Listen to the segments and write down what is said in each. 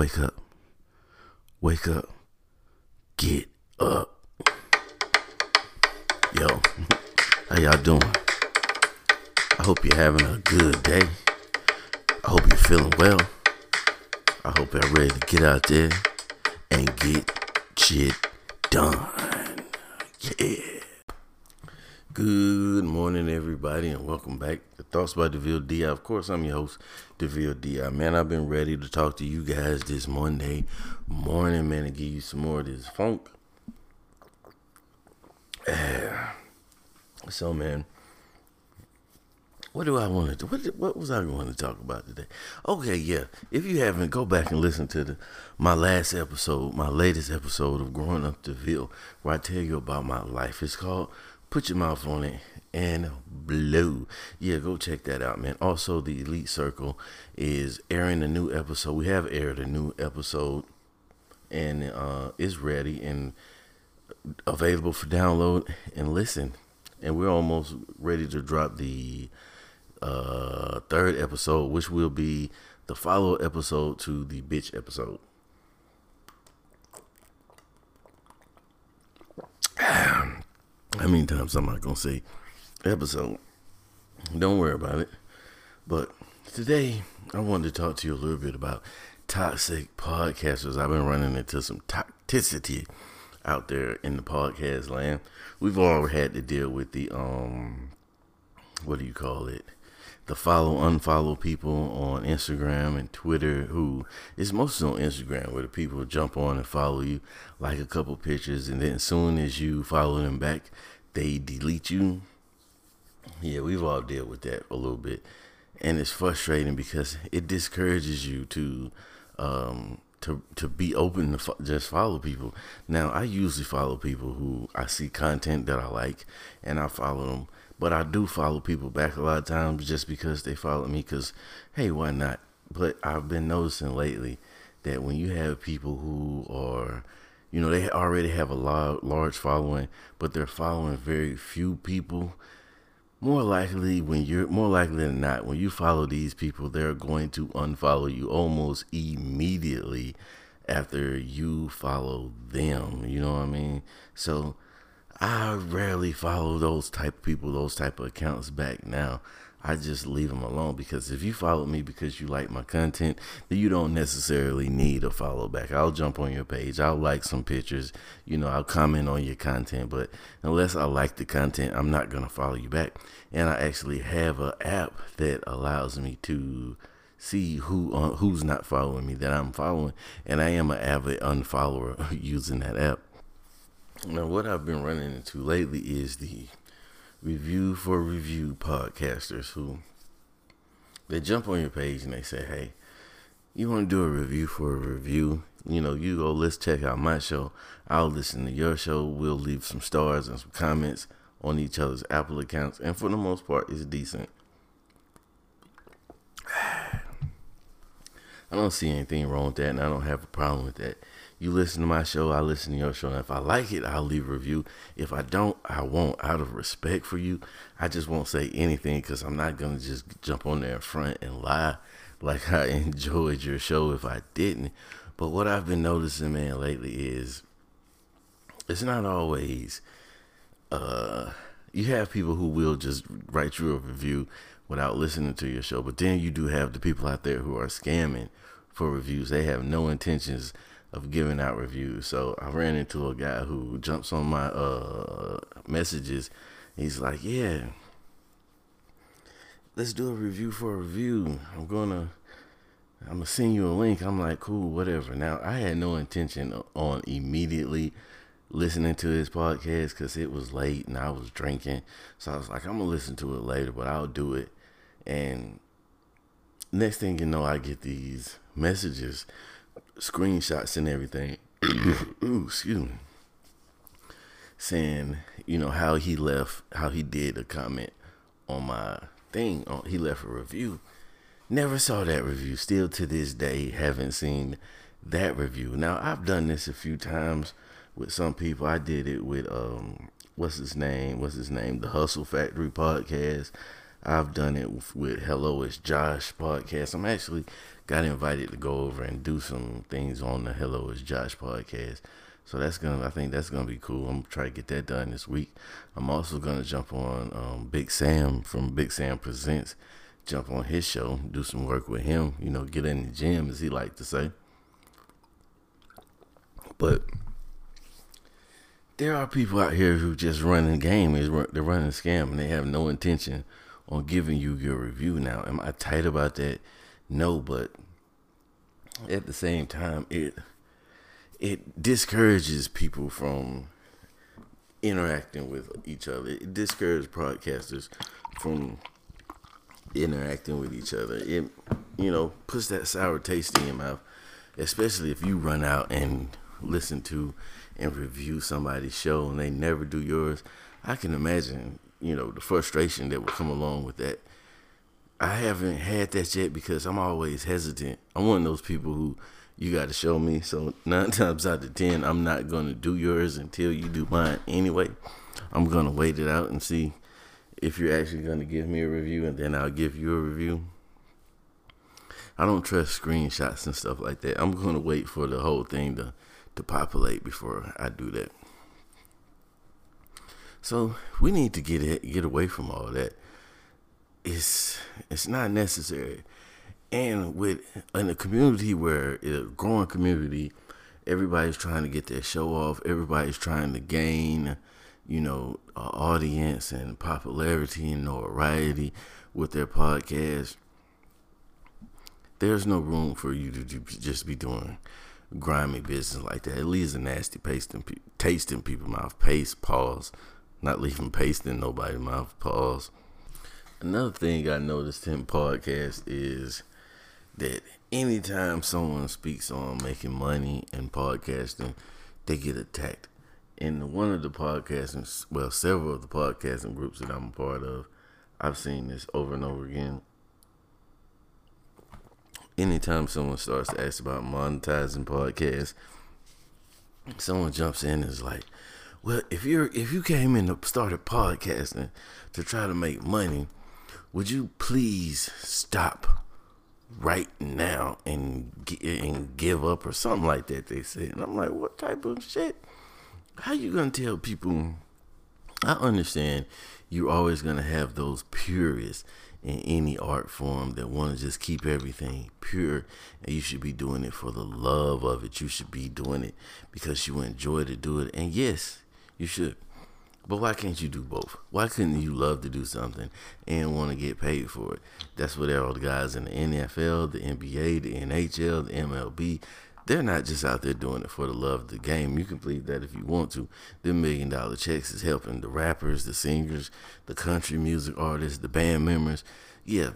Wake up. Wake up. Get up. Yo, how y'all doing? I hope you're having a good day. I hope you're feeling well. I hope you're ready to get out there and get shit done. Yeah. Good morning, everybody, and welcome back to Thoughts by DeVille Di. Of course, I'm your host, DeVille Di. Man, I've been ready to talk to you guys this Monday morning, man, and give you some more of this funk. Ah. So, man, what do I want to do? What, what was I going to talk about today? Okay, yeah. If you haven't, go back and listen to the my last episode, my latest episode of Growing Up DeVille, where I tell you about my life. It's called Put Your Mouth on It and Blow. Yeah, go check that out, man. Also, the Elite Circle is airing a new episode. We have aired a new episode, and uh, it's ready and available for download and listen. And we're almost ready to drop the uh, third episode, which will be the follow episode to the bitch episode. How many times am I gonna say episode? Don't worry about it. But today I wanted to talk to you a little bit about toxic podcasters. I've been running into some toxicity out there in the podcast land. We've all had to deal with the um what do you call it? The follow unfollow people on Instagram and Twitter who it's mostly on Instagram where the people jump on and follow you, like a couple pictures, and then as soon as you follow them back, they delete you. Yeah, we've all dealt with that a little bit. And it's frustrating because it discourages you to um to to be open to fo- just follow people. Now, I usually follow people who I see content that I like, and I follow them. But I do follow people back a lot of times just because they follow me. Because hey, why not? But I've been noticing lately that when you have people who are, you know, they already have a large following, but they're following very few people. More likely, when you're more likely than not, when you follow these people, they're going to unfollow you almost immediately after you follow them. You know what I mean? So I rarely follow those type of people, those type of accounts back now. I just leave them alone because if you follow me because you like my content, then you don't necessarily need a follow back. I'll jump on your page, I'll like some pictures, you know, I'll comment on your content, but unless I like the content, I'm not gonna follow you back. And I actually have an app that allows me to see who uh, who's not following me that I'm following, and I am an avid unfollower using that app. Now, what I've been running into lately is the review for review podcasters who they jump on your page and they say, "Hey, you want to do a review for a review? You know, you go. Let's check out my show. I'll listen to your show. We'll leave some stars and some comments on each other's Apple accounts, and for the most part, it's decent." I don't see anything wrong with that, and I don't have a problem with that. You listen to my show, I listen to your show. And if I like it, I'll leave a review. If I don't, I won't. Out of respect for you, I just won't say anything because I'm not going to just jump on there in front and lie like I enjoyed your show if I didn't. But what I've been noticing, man, lately is it's not always. Uh, you have people who will just write you a review without listening to your show, but then you do have the people out there who are scamming for reviews. They have no intentions of giving out reviews. So I ran into a guy who jumps on my uh messages. He's like, "Yeah, let's do a review for a review. I'm gonna." I'm gonna send you a link. I'm like, cool, whatever. Now, I had no intention on immediately listening to his podcast because it was late and I was drinking. So I was like, I'm gonna listen to it later, but I'll do it. And next thing you know, I get these messages screenshots and everything. Ooh, excuse me. Saying, you know, how he left, how he did a comment on my thing. On, he left a review. Never saw that review. Still to this day, haven't seen that review. Now, I've done this a few times with some people. I did it with, um, what's his name? What's his name? The Hustle Factory podcast. I've done it with, Hello It's Josh podcast. I'm actually got invited to go over and do some things on the Hello It's Josh podcast. So that's gonna, I think that's gonna be cool. I'm gonna try to get that done this week. I'm also gonna jump on um, Big Sam from Big Sam Presents, jump on his show, do some work with him. You know, get in the gym, as he like to say. But there are people out here who just run the game. They're running scam, and they have no intention on giving you your review. Now, am I tight about that? No, but at the same time, it it discourages people from interacting with each other. It discourages broadcasters from interacting with each other. It you know puts that sour taste in your mouth, especially if you run out and listen to and review somebody's show and they never do yours. I can imagine you know the frustration that would come along with that I haven't had that yet because I'm always hesitant. I'm one of those people who you got to show me. So nine times out of ten, I'm not gonna do yours until you do mine anyway. I'm gonna wait it out and see if you're actually gonna give me a review, and then I'll give you a review. I don't trust screenshots and stuff like that. I'm gonna wait for the whole thing to to populate before I do that. So we need to get it, get away from all that it's it's not necessary. And with in a community where a growing community, everybody's trying to get their show off. Everybody's trying to gain, you know, audience and popularity and notoriety with their podcast. There's no room for you to just be doing grimy business like that. It leaves a nasty in, taste in people's mouth. Paste, pause. Not leaving paste in nobody's mouth. Pause. Another thing I noticed in podcasts is that anytime someone speaks on making money and podcasting, they get attacked. In one of the podcasting, well, several of the podcasting groups that I'm a part of, I've seen this over and over again. Anytime someone starts to ask about monetizing podcasts, someone jumps in and is like, "Well, if you're if you came in to started podcasting to try to make money." would you please stop right now and and give up or something like that they said. And i'm like what type of shit? How you gonna tell people? I understand you're always gonna have those purists in any art form that want to just keep everything pure and you should be doing it for the love of it. You should be doing it because you enjoy to do it. And yes you should but why can't you do both? Why couldn't you love to do something and want to get paid for it? That's what all the guys in the NFL, the NBA, the NHL, the MLB. They're not just out there doing it for the love of the game. You can believe that if you want to. The million dollar checks is helping the rappers, the singers, the country music artists, the band members. Yeah,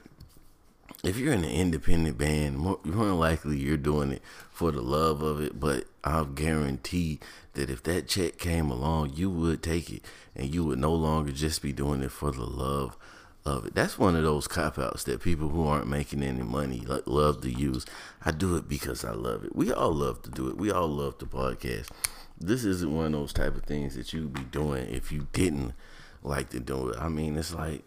if you're in an independent band, more, more likely you're doing it for the love of it. But I'll guarantee that if that check came along, you would take it and you would no longer just be doing it for the love of it. That's one of those cop outs that people who aren't making any money love to use. I do it because I love it. We all love to do it. We all love the podcast. This isn't one of those type of things that you'd be doing if you didn't like to do it. I mean, it's like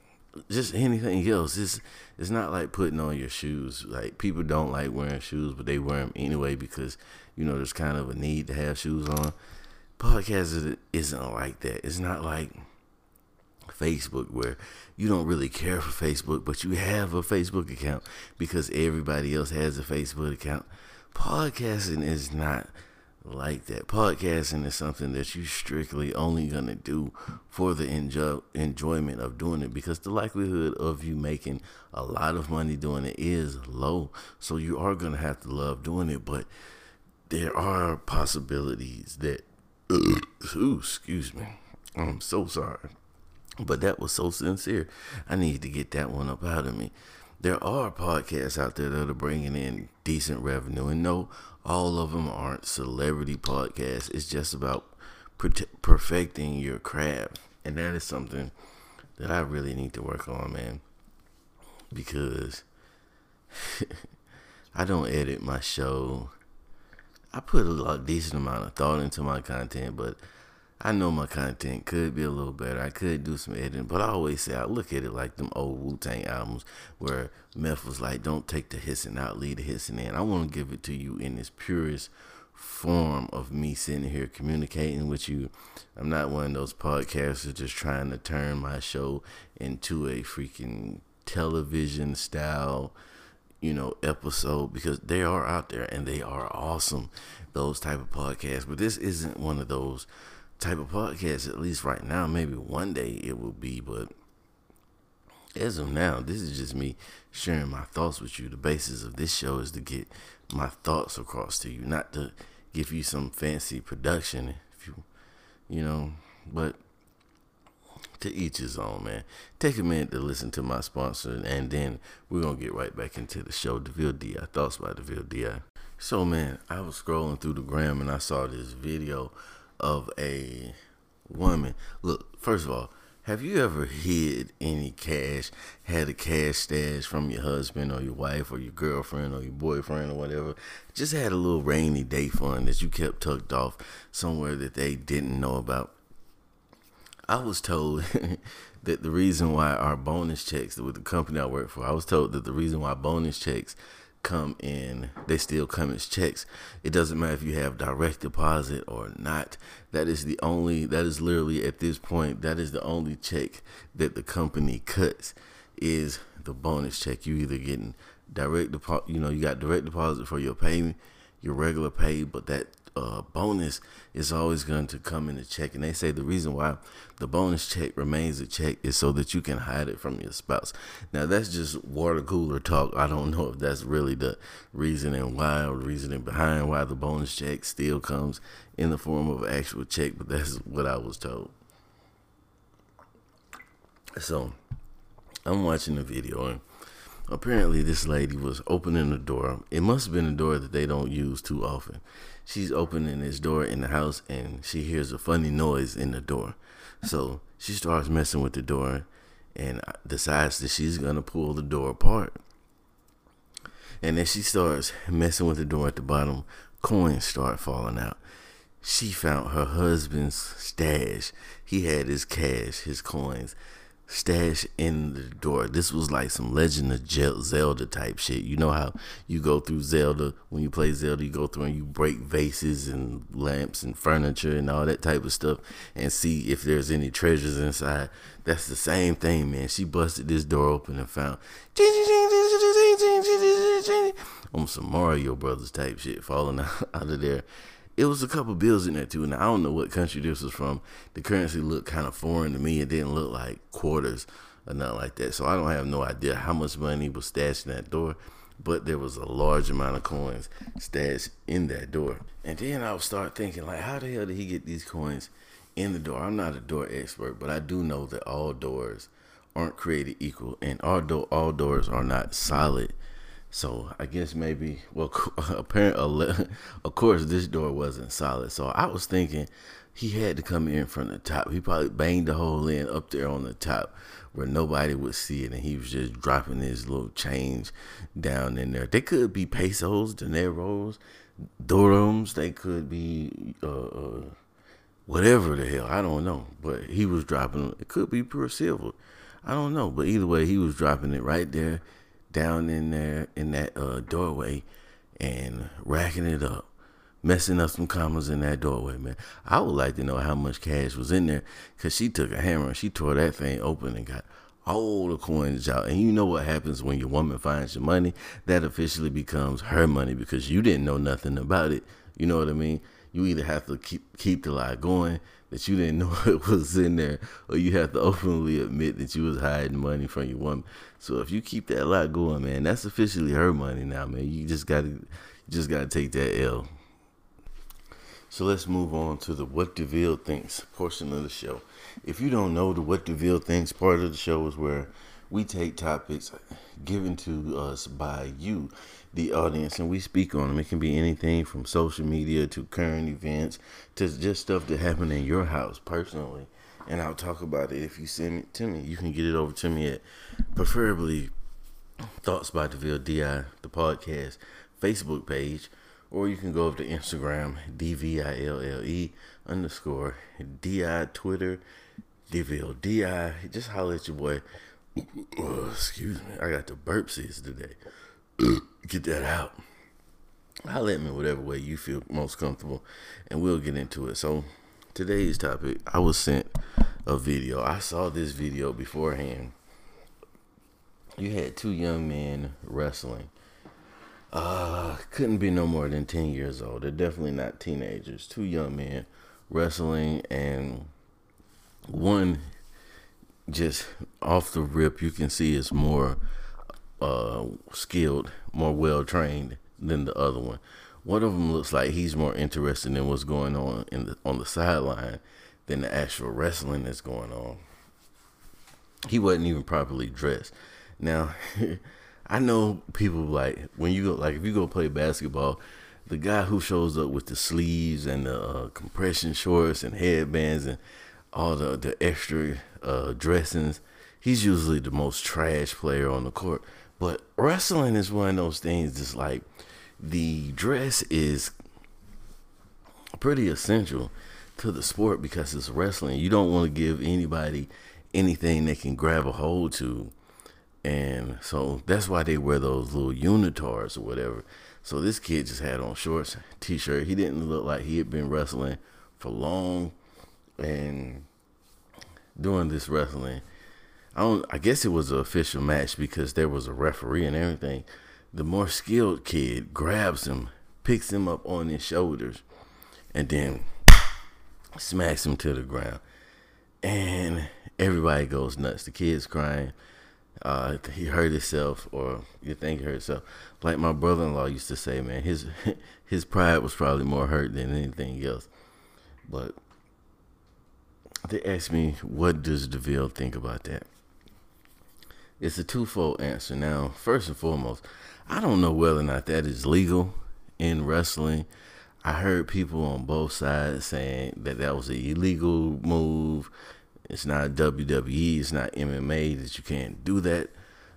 just anything else. It's it's not like putting on your shoes. Like people don't like wearing shoes, but they wear them anyway because you know there's kind of a need to have shoes on. Podcast isn't like that. It's not like Facebook where you don't really care for Facebook, but you have a Facebook account because everybody else has a Facebook account. Podcasting is not like that. Podcasting is something that you strictly only gonna do for the enjoy- enjoyment of doing it because the likelihood of you making a lot of money doing it is low. So you are gonna have to love doing it, but there are possibilities that. ooh, excuse me. I'm so sorry, but that was so sincere. I need to get that one up out of me. There are podcasts out there that are bringing in decent revenue, and no, all of them aren't celebrity podcasts. It's just about perfecting your craft. And that is something that I really need to work on, man. Because I don't edit my show. I put a decent amount of thought into my content, but I know my content could be a little better. I could do some editing, but I always say I look at it like them old Wu Tang albums where Meth was like, "Don't take the hissing out, leave the hissing in." I want to give it to you in its purest form of me sitting here communicating with you. I'm not one of those podcasters just trying to turn my show into a freaking television style, you know, episode because they are out there and they are awesome. Those type of podcasts, but this isn't one of those type of podcast, At least right now, maybe one day it will be, but as of now, this is just me sharing my thoughts with you. The basis of this show is to get my thoughts across to you, not to give you some fancy production, if you, you know, but to each his own, man. Take a minute to listen to my sponsor, and then we're gonna get right back into the show. Deville Di thoughts by Deville Di. So, man, I was scrolling through the gram and I saw this video of a woman. Look, first of all, have you ever hid any cash, had a cash stash from your husband or your wife or your girlfriend or your boyfriend or whatever? Just had a little rainy day fund that you kept tucked off somewhere that they didn't know about. I was told that the reason why our bonus checks with the company I work for, I was told that the reason why bonus checks come in, they still come as checks. It doesn't matter if you have direct deposit or not. That is the only, that is literally at this point, that is the only check that the company cuts is the bonus check. You either getting direct deposit, you know, you got direct deposit for your pay, your regular pay, but that uh, bonus is always going to come in a check. And they say the reason why the bonus check remains a check is so that you can hide it from your spouse. Now, that's just water cooler talk. I don't know if that's really the reasoning why or reasoning behind why the bonus check still comes in the form of an actual check, but that's what I was told. So, I'm watching the video and apparently this lady was opening the door. It must have been a door that they don't use too often she's opening this door in the house and she hears a funny noise in the door. So she starts messing with the door and decides that she's gonna pull the door apart. And then she starts messing with the door at the bottom. Coins start falling out. She found her husband's stash. He had his cash, his coins stash in the door. This was like some Legend of Zelda type shit. You know how you go through Zelda when you play Zelda, you go through and you break vases and lamps and furniture and all that type of stuff and see if there's any treasures inside. That's the same thing, man. She busted this door open and found on some Mario Brothers type shit falling out, of there it was a couple bills in there too. And I don't know what country this was from. The currency looked kind of foreign to me. It didn't look like quarters or nothing like that. So I don't have no idea how much money was stashed in that door. But there was a large amount of coins stashed in that door. And then I would start thinking, like, how the hell did he get these coins in the door? I'm not a door expert, but I do know that all doors aren't created equal, and all, all doors are not solid so I guess maybe well, apparently, of course, this door wasn't solid. So I was thinking he had to come in from the top. He probably banged the hole in up there on the top where nobody would see it, and he was just dropping his little change down in there. They could be pesos, dineros, dirhams. They could be uh, uh, whatever the hell. I don't know, but he was dropping. It could be pure silver. I don't know, but either way, he was dropping it right there down in there in that uh, doorway and racking it up, messing up some commas in that doorway, man. I would like to know how much cash was in there because she took a hammer and she tore that thing open and got all the coins out. And you know what happens when your woman finds your money? That officially becomes her money because you didn't know nothing about it. You know what I mean? You either have to keep keep the lie going that you didn't know it was in there, or you have to openly admit that you was hiding money from your woman. So if you keep that lot going, man, that's officially her money now, man. You just gotta, you just gotta take that L. So let's move on to the What DeVille Thinks portion of the show. If you don't know, the What DeVille Thinks part of the show is where we take topics given to us by you, the audience, and we speak on them. It can be anything from social media to current events to just stuff that happened in your house personally. And I'll talk about it if you send it to me. You can get it over to me at preferably Thoughts by DeVille Di, the podcast Facebook page, or you can go up to Instagram, D-V-I-L-L-E underscore D-I Twitter, D-V-L-D-I. Just holler at your boy. Oh, excuse me. I got the burpsies today. Get that out. Holler at me whatever way you feel most comfortable, and we'll get into it. So, today's topic, I was sent a video. I saw this video beforehand. You had two young men wrestling uh, couldn't be no more than 10 years old. They're definitely not teenagers. Two young men wrestling, and one just off the rip, you can see it's more uh, skilled, more well trained than the other one. One of them looks like he's more interested in what's going on in the on the sideline than the actual wrestling that's going on. He wasn't even properly dressed. Now, I know people like when you go like if you go play basketball, the guy who shows up with the sleeves and the uh, compression shorts and headbands and all the the extra uh, dressings, he's usually the most trash player on the court. But wrestling is one of those things. It's like the dress is pretty essential to the sport because it's wrestling. You don't want to give anybody anything they can grab a hold to and so that's why they wear those little unitards or whatever. So this kid just had on shorts, t-shirt. He didn't look like he had been wrestling for long. And doing this wrestling, I don't. I guess it was an official match because there was a referee and everything. The more skilled kid grabs him, picks him up on his shoulders, and then smacks him to the ground. And everybody goes nuts. The kid's crying uh, he hurt himself, or you think he hurt himself. Like my brother-in-law used to say, man, his his pride was probably more hurt than anything else. But they asked me, what does DeVille think about that? It's a twofold answer. Now, first and foremost, I don't know whether or not that is legal in wrestling. I heard people on both sides saying that that was an illegal move it's not WWE, it's not MMA that you can't do that.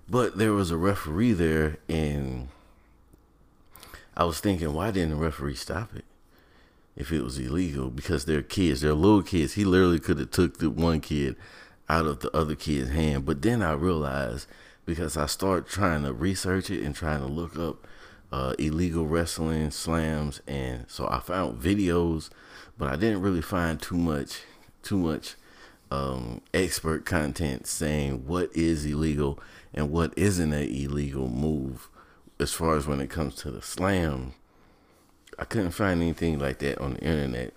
But there was a referee there, and I was thinking, why didn't the referee stop it? If it was illegal, because they're kids, they're little kids. He literally could have took the one kid out of the other kid's hand. But then I realized because I started trying to research it and trying to look up uh, illegal wrestling slams, and so I found videos, but I didn't really find too much, too much um, expert content saying what is illegal and what isn't an illegal move as far as when it comes to the slam. I couldn't find anything like that on the internet.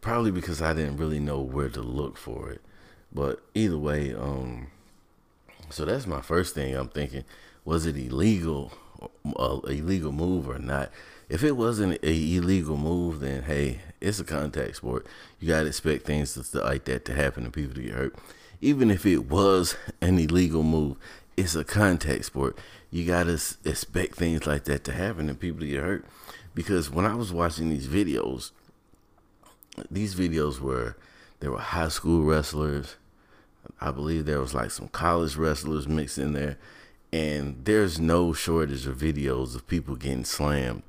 Probably because I didn't really know where to look for it. But either way, um, so that's my first thing. I'm thinking, was it illegal, uh, illegal move or not? If it wasn't an illegal move, then hey, it's a contact sport. You gotta expect things like that to happen and people to get hurt. Even if it was an illegal move, it's a contact sport. You gotta expect things like that to happen and people to get hurt. Because when I was watching these videos, these videos were there were high school wrestlers. I believe there was like some college wrestlers mixed in there. And there's no shortage of videos of people getting slammed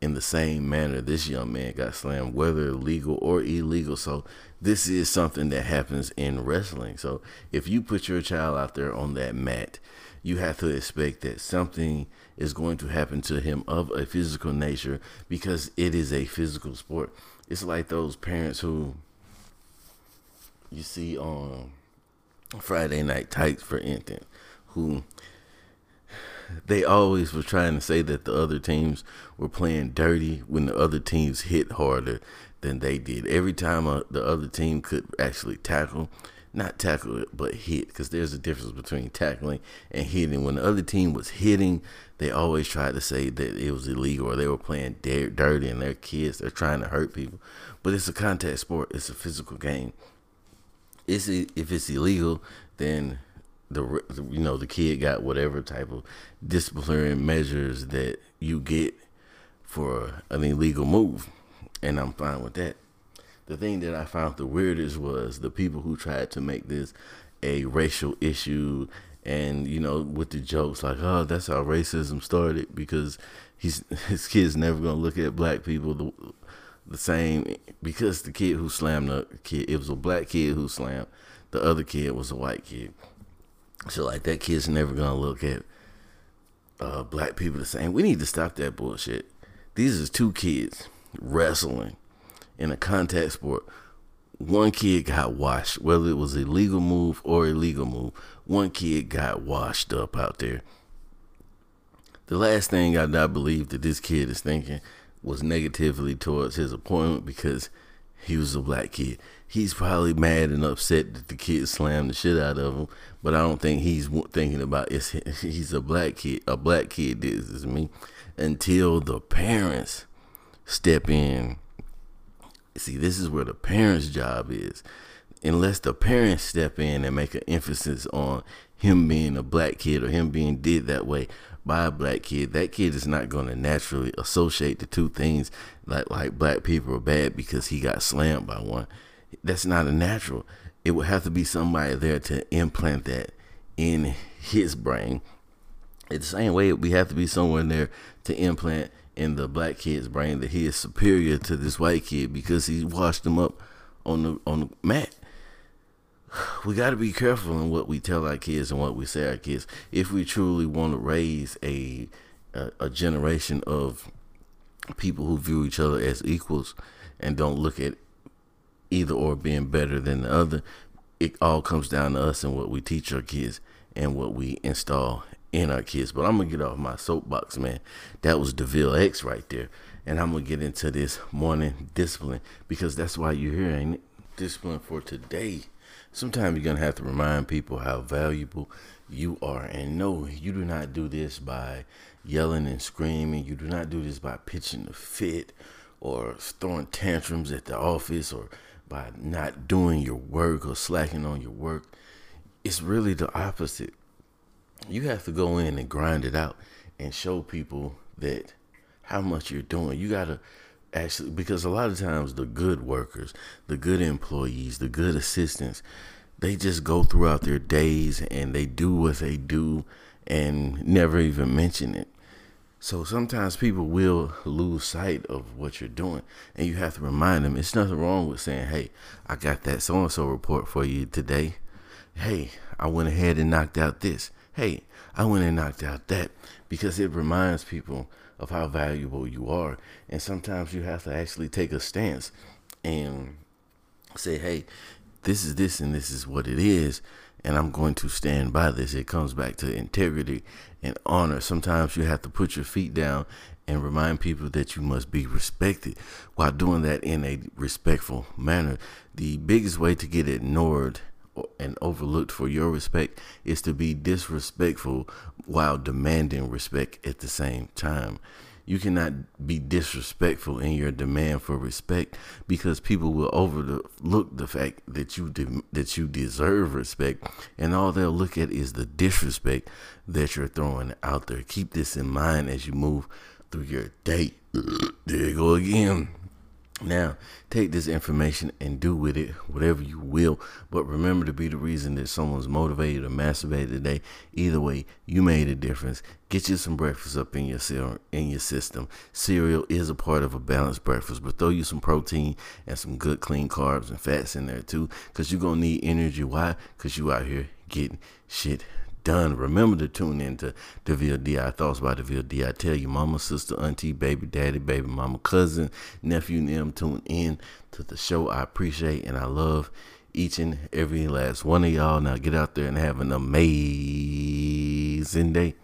in the same manner this young man got slammed, whether legal or illegal. So this is something that happens in wrestling. So if you put your child out there on that mat, you have to expect that something is going to happen to him of a physical nature because it is a physical sport. It's like those parents who you see on Friday Night Tykes, for instance, who they always were trying to say that the other teams were playing dirty when the other teams hit harder than they did. Every time a, uh, the other team could actually tackle, not tackle it, but hit, because there's a difference between tackling and hitting. When the other team was hitting, they always tried to say that it was illegal or they were playing dirty and their kids, they're trying to hurt people. But it's a contact sport, it's a physical game. It's, if it's illegal, then the you know the kid got whatever type of disciplinary measures that you get for an illegal move, and I'm fine with that. The thing that I found the weirdest was the people who tried to make this a racial issue and you know with the jokes like oh that's how racism started because he's his kid's never gonna look at black people the, the same because the kid who slammed the kid it was a black kid who slammed the other kid was a white kid so like that kid's never gonna look at uh, black people the same we need to stop that bullshit these are two kids wrestling in a contact sport one kid got washed, whether it was a legal move or illegal move. One kid got washed up out there. The last thing I, I believe that this kid is thinking was negatively towards his appointment because he was a black kid. He's probably mad and upset that the kid slammed the shit out of him, but I don't think he's thinking about it's he's a black kid. A black kid this to me until the parents step in See, this is where the parents' job is. Unless the parents step in and make an emphasis on him being a black kid or him being did that way by a black kid, that kid is not going to naturally associate the two things like like black people are bad because he got slammed by one. That's not a natural. It would have to be somebody there to implant that in his brain. It's the same way we have to be someone there to implant in the black kid's brain that he is superior to this white kid because he washed him up on the on the mat. We got to be careful in what we tell our kids and what we say our kids if we truly want to raise a, a a generation of people who view each other as equals and don't look at either or being better than the other. It all comes down to us and what we teach our kids and what we install in our kids. But I'm gonna get off my soapbox, man. That was Deville X right there. And I'm gonna get into this morning discipline because that's why you're here, ain't it? Discipline for today. Sometimes you're gonna have to remind people how valuable you are. And no, you do not do this by yelling and screaming. You do not do this by pitching a fit or throwing tantrums at the office or by not doing your work or slacking on your work. It's really the opposite you have to go in and grind it out and show people that how much you're doing. You got to actually, because a lot of times the good workers, the good employees, the good assistants, they just go throughout their days and they do what they do and never even mention it. So sometimes people will lose sight of what you're doing, and you have to remind them it's nothing wrong with saying, Hey, I got that so and so report for you today. Hey, I went ahead and knocked out this hey, I went and knocked out that because it reminds people of how valuable you are. And sometimes you have to actually take a stance and say, hey, this is this and this is what it is. And I'm going to stand by this. It comes back to integrity and honor. Sometimes you have to put your feet down and remind people that you must be respected while doing that in a respectful manner. The biggest way to get ignored and overlooked for your respect is to be disrespectful while demanding respect at the same time. You cannot be disrespectful in your demand for respect because people will overlook the fact that you de- that you deserve respect, and all they'll look at is the disrespect that you're throwing out there. Keep this in mind as you move through your day. there you go again. Now, take this information and do with it whatever you will, but remember to be the reason that someone's motivated or masturbated today. Either way, you made a difference. Get you some breakfast up in your in your system. Cereal is a part of a balanced breakfast, but throw you some protein and some good clean carbs and fats in there too, because you're gonna need energy. Why? Because you out here getting shit done. Remember to tune in to DeVille D.I. Thoughts by DeVille D.I. Tell your mama, sister, auntie, baby, daddy, baby, mama, cousin, nephew, and them tune in to the show. I appreciate and I love each and every last one of y'all. Now get out there and have an amazing day.